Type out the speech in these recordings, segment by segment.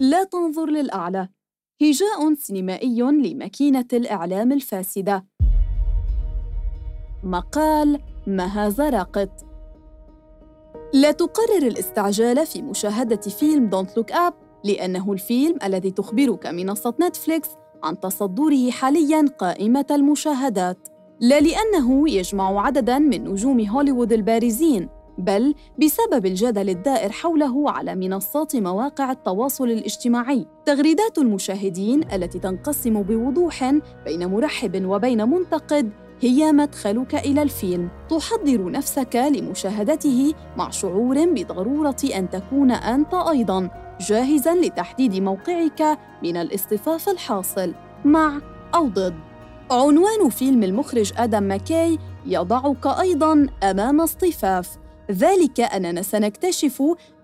لا تنظر للأعلى. هجاء سينمائي لماكينة الإعلام الفاسدة. مقال مها زراقط لا تقرر الاستعجال في مشاهدة فيلم Don't Look Up لأنه الفيلم الذي تخبرك منصة نتفليكس عن تصدره حالياً قائمة المشاهدات. لا لأنه يجمع عدداً من نجوم هوليوود البارزين. بل بسبب الجدل الدائر حوله على منصات مواقع التواصل الاجتماعي. تغريدات المشاهدين التي تنقسم بوضوح بين مرحب وبين منتقد هي مدخلك إلى الفيلم. تحضر نفسك لمشاهدته مع شعور بضرورة أن تكون أنت أيضا جاهزا لتحديد موقعك من الاصطفاف الحاصل. مع أو ضد. عنوان فيلم المخرج آدم ماكاي يضعك أيضا أمام اصطفاف. ذلك أننا سنكتشف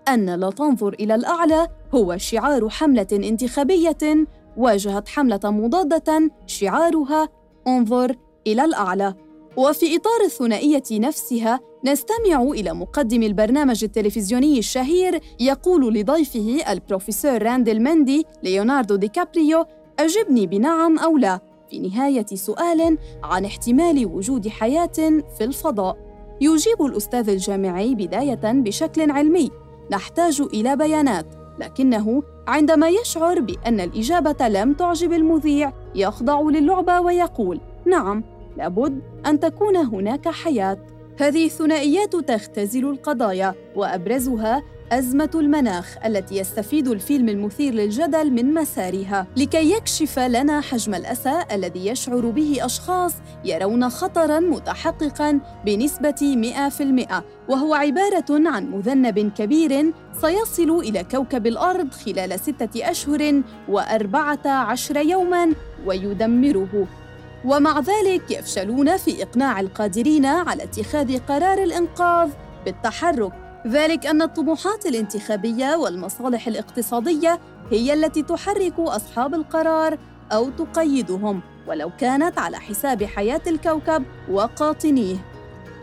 أن لا تنظر إلى الأعلى هو شعار حملة انتخابية واجهت حملة مضادة شعارها انظر إلى الأعلى. وفي إطار الثنائية نفسها نستمع إلى مقدم البرنامج التلفزيوني الشهير يقول لضيفه البروفيسور راندل مندي ليوناردو دي كابريو أجبني بنعم أو لا؟ في نهاية سؤال عن احتمال وجود حياة في الفضاء. يجيب الأستاذ الجامعي بداية بشكل علمي. نحتاج إلى بيانات لكنه عندما يشعر بأن الإجابة لم تعجب المذيع يخضع للعبة ويقول نعم لابد أن تكون هناك حياة. هذه الثنائيات تختزل القضايا وأبرزها أزمة المناخ التي يستفيد الفيلم المثير للجدل من مسارها. لكي يكشف لنا حجم الأسى الذي يشعر به أشخاص يرون خطراً متحققاً بنسبة 100% وهو عبارة عن مذنب كبير سيصل إلى كوكب الأرض خلال ستة أشهر وأربعة عشر يوماً ويدمره. ومع ذلك يفشلون في إقناع القادرين على اتخاذ قرار الإنقاذ بالتحرك. ذلك أن الطموحات الانتخابية والمصالح الاقتصادية هي التي تحرك أصحاب القرار أو تقيدهم ولو كانت على حساب حياة الكوكب وقاطنيه.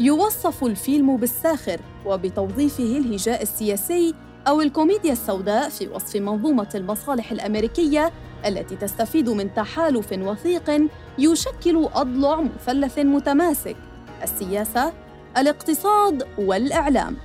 يوصف الفيلم بالساخر وبتوظيفه الهجاء السياسي أو الكوميديا السوداء في وصف منظومة المصالح الأمريكية التي تستفيد من تحالف وثيق يشكل أضلع مثلث متماسك: السياسة، الاقتصاد والإعلام.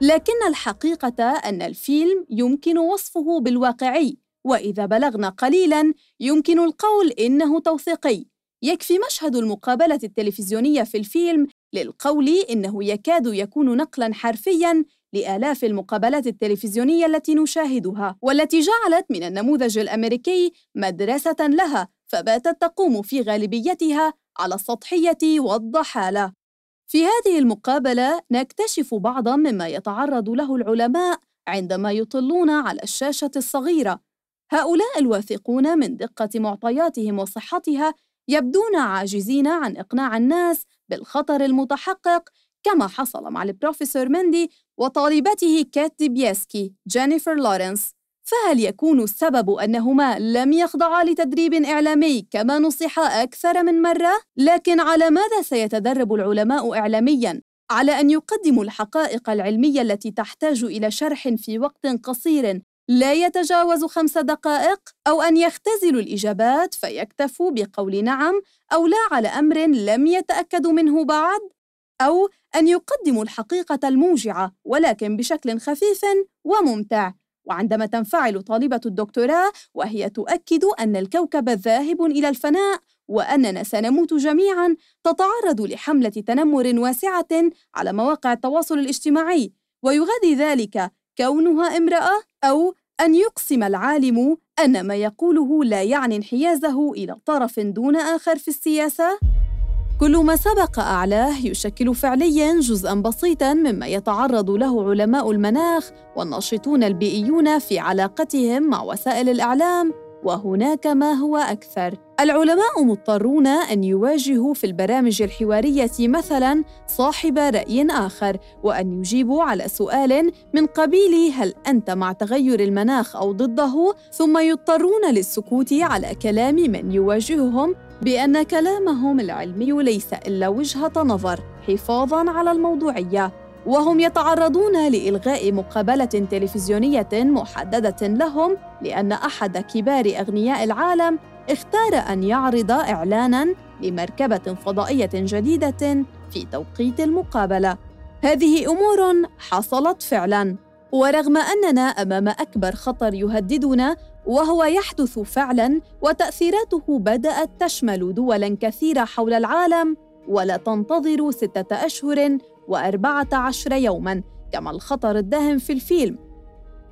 لكن الحقيقة أن الفيلم يمكن وصفه بالواقعي، وإذا بلغنا قليلاً يمكن القول إنه توثيقي. يكفي مشهد المقابلة التلفزيونية في الفيلم للقول إنه يكاد يكون نقلاً حرفياً لآلاف المقابلات التلفزيونية التي نشاهدها، والتي جعلت من النموذج الأمريكي مدرسة لها، فباتت تقوم في غالبيتها على السطحية والضحالة. في هذه المقابلة نكتشف بعضاً مما يتعرض له العلماء عندما يطلون على الشاشة الصغيرة. هؤلاء الواثقون من دقة معطياتهم وصحتها يبدون عاجزين عن إقناع الناس بالخطر المتحقق كما حصل مع البروفيسور مندي وطالبته كات ديبياسكي جينيفر لورنس فهل يكون السبب أنهما لم يخضعا لتدريب إعلامي كما نصح أكثر من مرة؟ لكن على ماذا سيتدرب العلماء إعلامياً؟ على أن يقدموا الحقائق العلمية التي تحتاج إلى شرح في وقت قصير لا يتجاوز خمس دقائق أو أن يختزلوا الإجابات فيكتفوا بقول نعم أو لا على أمر لم يتأكدوا منه بعد أو أن يقدموا الحقيقة الموجعة ولكن بشكل خفيف وممتع وعندما تنفعل طالبة الدكتوراه وهي تؤكد أن الكوكب ذاهب إلى الفناء وأننا سنموت جميعاً تتعرض لحملة تنمر واسعة على مواقع التواصل الاجتماعي. ويغذي ذلك كونها امرأة أو أن يقسم العالم أن ما يقوله لا يعني انحيازه إلى طرف دون آخر في السياسة؟ كل ما سبق أعلاه يشكل فعلياً جزءاً بسيطاً مما يتعرض له علماء المناخ والناشطون البيئيون في علاقتهم مع وسائل الإعلام وهناك ما هو أكثر. العلماء مضطرون أن يواجهوا في البرامج الحوارية مثلاً صاحب رأي آخر وأن يجيبوا على سؤال من قبيل هل أنت مع تغير المناخ أو ضده ثم يضطرون للسكوت على كلام من يواجههم بأن كلامهم العلمي ليس إلا وجهة نظر حفاظاً على الموضوعية وهم يتعرضون لإلغاء مقابلة تلفزيونية محددة لهم لأن أحد كبار أغنياء العالم اختار أن يعرض إعلاناً لمركبة فضائية جديدة في توقيت المقابلة. هذه أمور حصلت فعلاً، ورغم أننا أمام أكبر خطر يهددنا وهو يحدث فعلاً وتأثيراته بدأت تشمل دولاً كثيرة حول العالم ولا تنتظر ستة أشهر وأربعة عشر يوماً كما الخطر الداهم في الفيلم.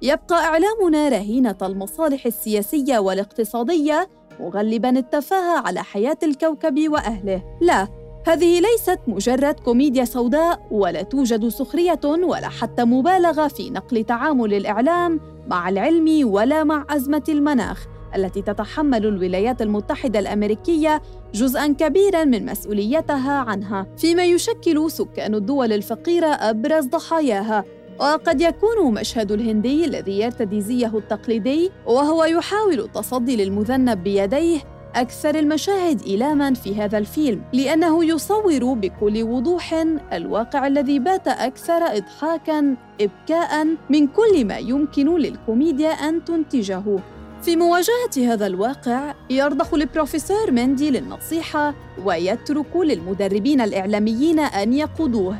يبقى إعلامنا رهينة المصالح السياسية والاقتصادية مغلباً التفاهة على حياة الكوكب وأهله. لا هذه ليست مجرد كوميديا سوداء ولا توجد سخرية ولا حتى مبالغة في نقل تعامل الإعلام مع العلم ولا مع أزمة المناخ التي تتحمل الولايات المتحدة الأمريكية جزءا كبيرا من مسؤوليتها عنها فيما يشكل سكان الدول الفقيرة أبرز ضحاياها. وقد يكون مشهد الهندي الذي يرتدي زيه التقليدي وهو يحاول التصدي للمذنب بيديه أكثر المشاهد إيلاما في هذا الفيلم لأنه يصور بكل وضوح الواقع الذي بات أكثر إضحاكا إبكاء من كل ما يمكن للكوميديا أن تنتجه. في مواجهة هذا الواقع يرضخ البروفيسور مندي للنصيحة ويترك للمدربين الإعلاميين أن يقودوه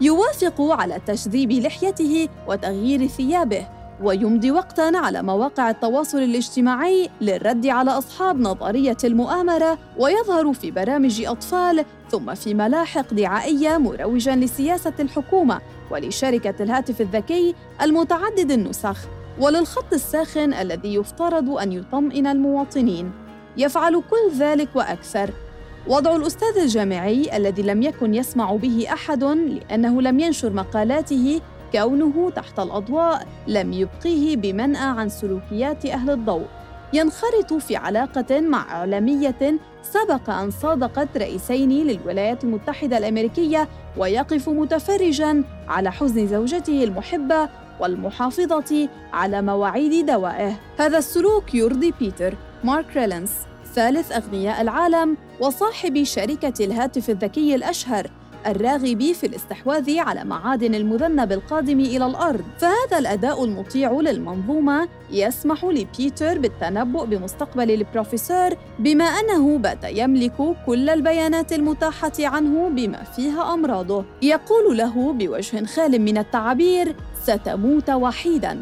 يوافق على تشذيب لحيته وتغيير ثيابه. ويمضي وقتا على مواقع التواصل الاجتماعي للرد على أصحاب نظرية المؤامرة ويظهر في برامج أطفال ثم في ملاحق دعائية مروجا لسياسة الحكومة ولشركة الهاتف الذكي المتعدد النسخ وللخط الساخن الذي يفترض أن يطمئن المواطنين. يفعل كل ذلك وأكثر. وضع الأستاذ الجامعي الذي لم يكن يسمع به أحد لأنه لم ينشر مقالاته كونه تحت الأضواء لم يبقيه بمنأى عن سلوكيات أهل الضوء. ينخرط في علاقة مع إعلامية سبق أن صادقت رئيسين للولايات المتحدة الأمريكية ويقف متفرجاً على حزن زوجته المحبة والمحافظة على مواعيد دوائه. هذا السلوك يرضي بيتر. مارك ريلنس ثالث أغنياء العالم وصاحب شركة الهاتف الذكي الأشهر. الراغب في الاستحواذ على معادن المذنب القادم إلى الأرض. فهذا الأداء المطيع للمنظومة يسمح لبيتر بالتنبؤ بمستقبل البروفيسور بما أنه بات يملك كل البيانات المتاحة عنه بما فيها أمراضه. يقول له بوجه خال من التعابير ستموت وحيداً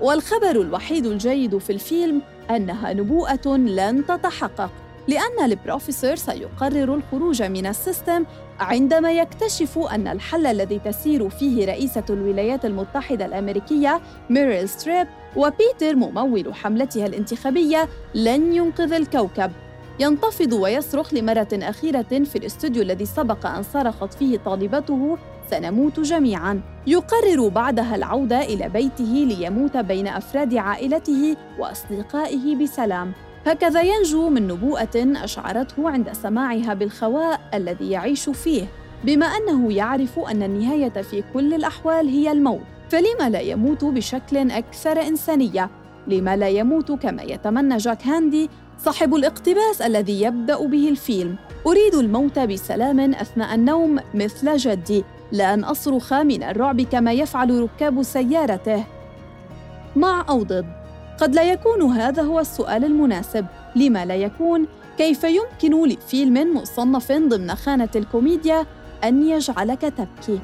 والخبر الوحيد الجيد في الفيلم أنها نبوءة لن تتحقق. لأن البروفيسور سيقرر الخروج من ال system عندما يكتشف أن الحل الذي تسير فيه رئيسة الولايات المتحدة الأمريكية ميريل ستريب وبيتر ممول حملتها الانتخابية لن ينقذ الكوكب. ينتفض ويصرخ لمرة أخيرة في الاستوديو الذي سبق أن صرخت فيه طالبته سنموت جميعا يقرر بعدها العودة إلى بيته ليموت بين أفراد عائلته وأصدقائه بسلام. هكذا ينجو من نبوءة أشعرته عند سماعها بالخواء الذي يعيش فيه بما أنه يعرف أن النهاية في كل الأحوال هي الموت. فلما لا يموت بشكل أكثر إنسانية؟ لما لا يموت كما يتمنى جاك هاندي صاحب الاقتباس الذي يبدأ به الفيلم. أريد الموت بسلام أثناء النوم مثل جدي لا أن أصرخ من الرعب كما يفعل ركاب سيارته. مع أو ضد؟ قد لا يكون هذا هو السؤال المناسب. لما لا يكون؟ كيف يمكن لفيلم مصنف ضمن خانة الكوميديا أن يجعلك تبكي؟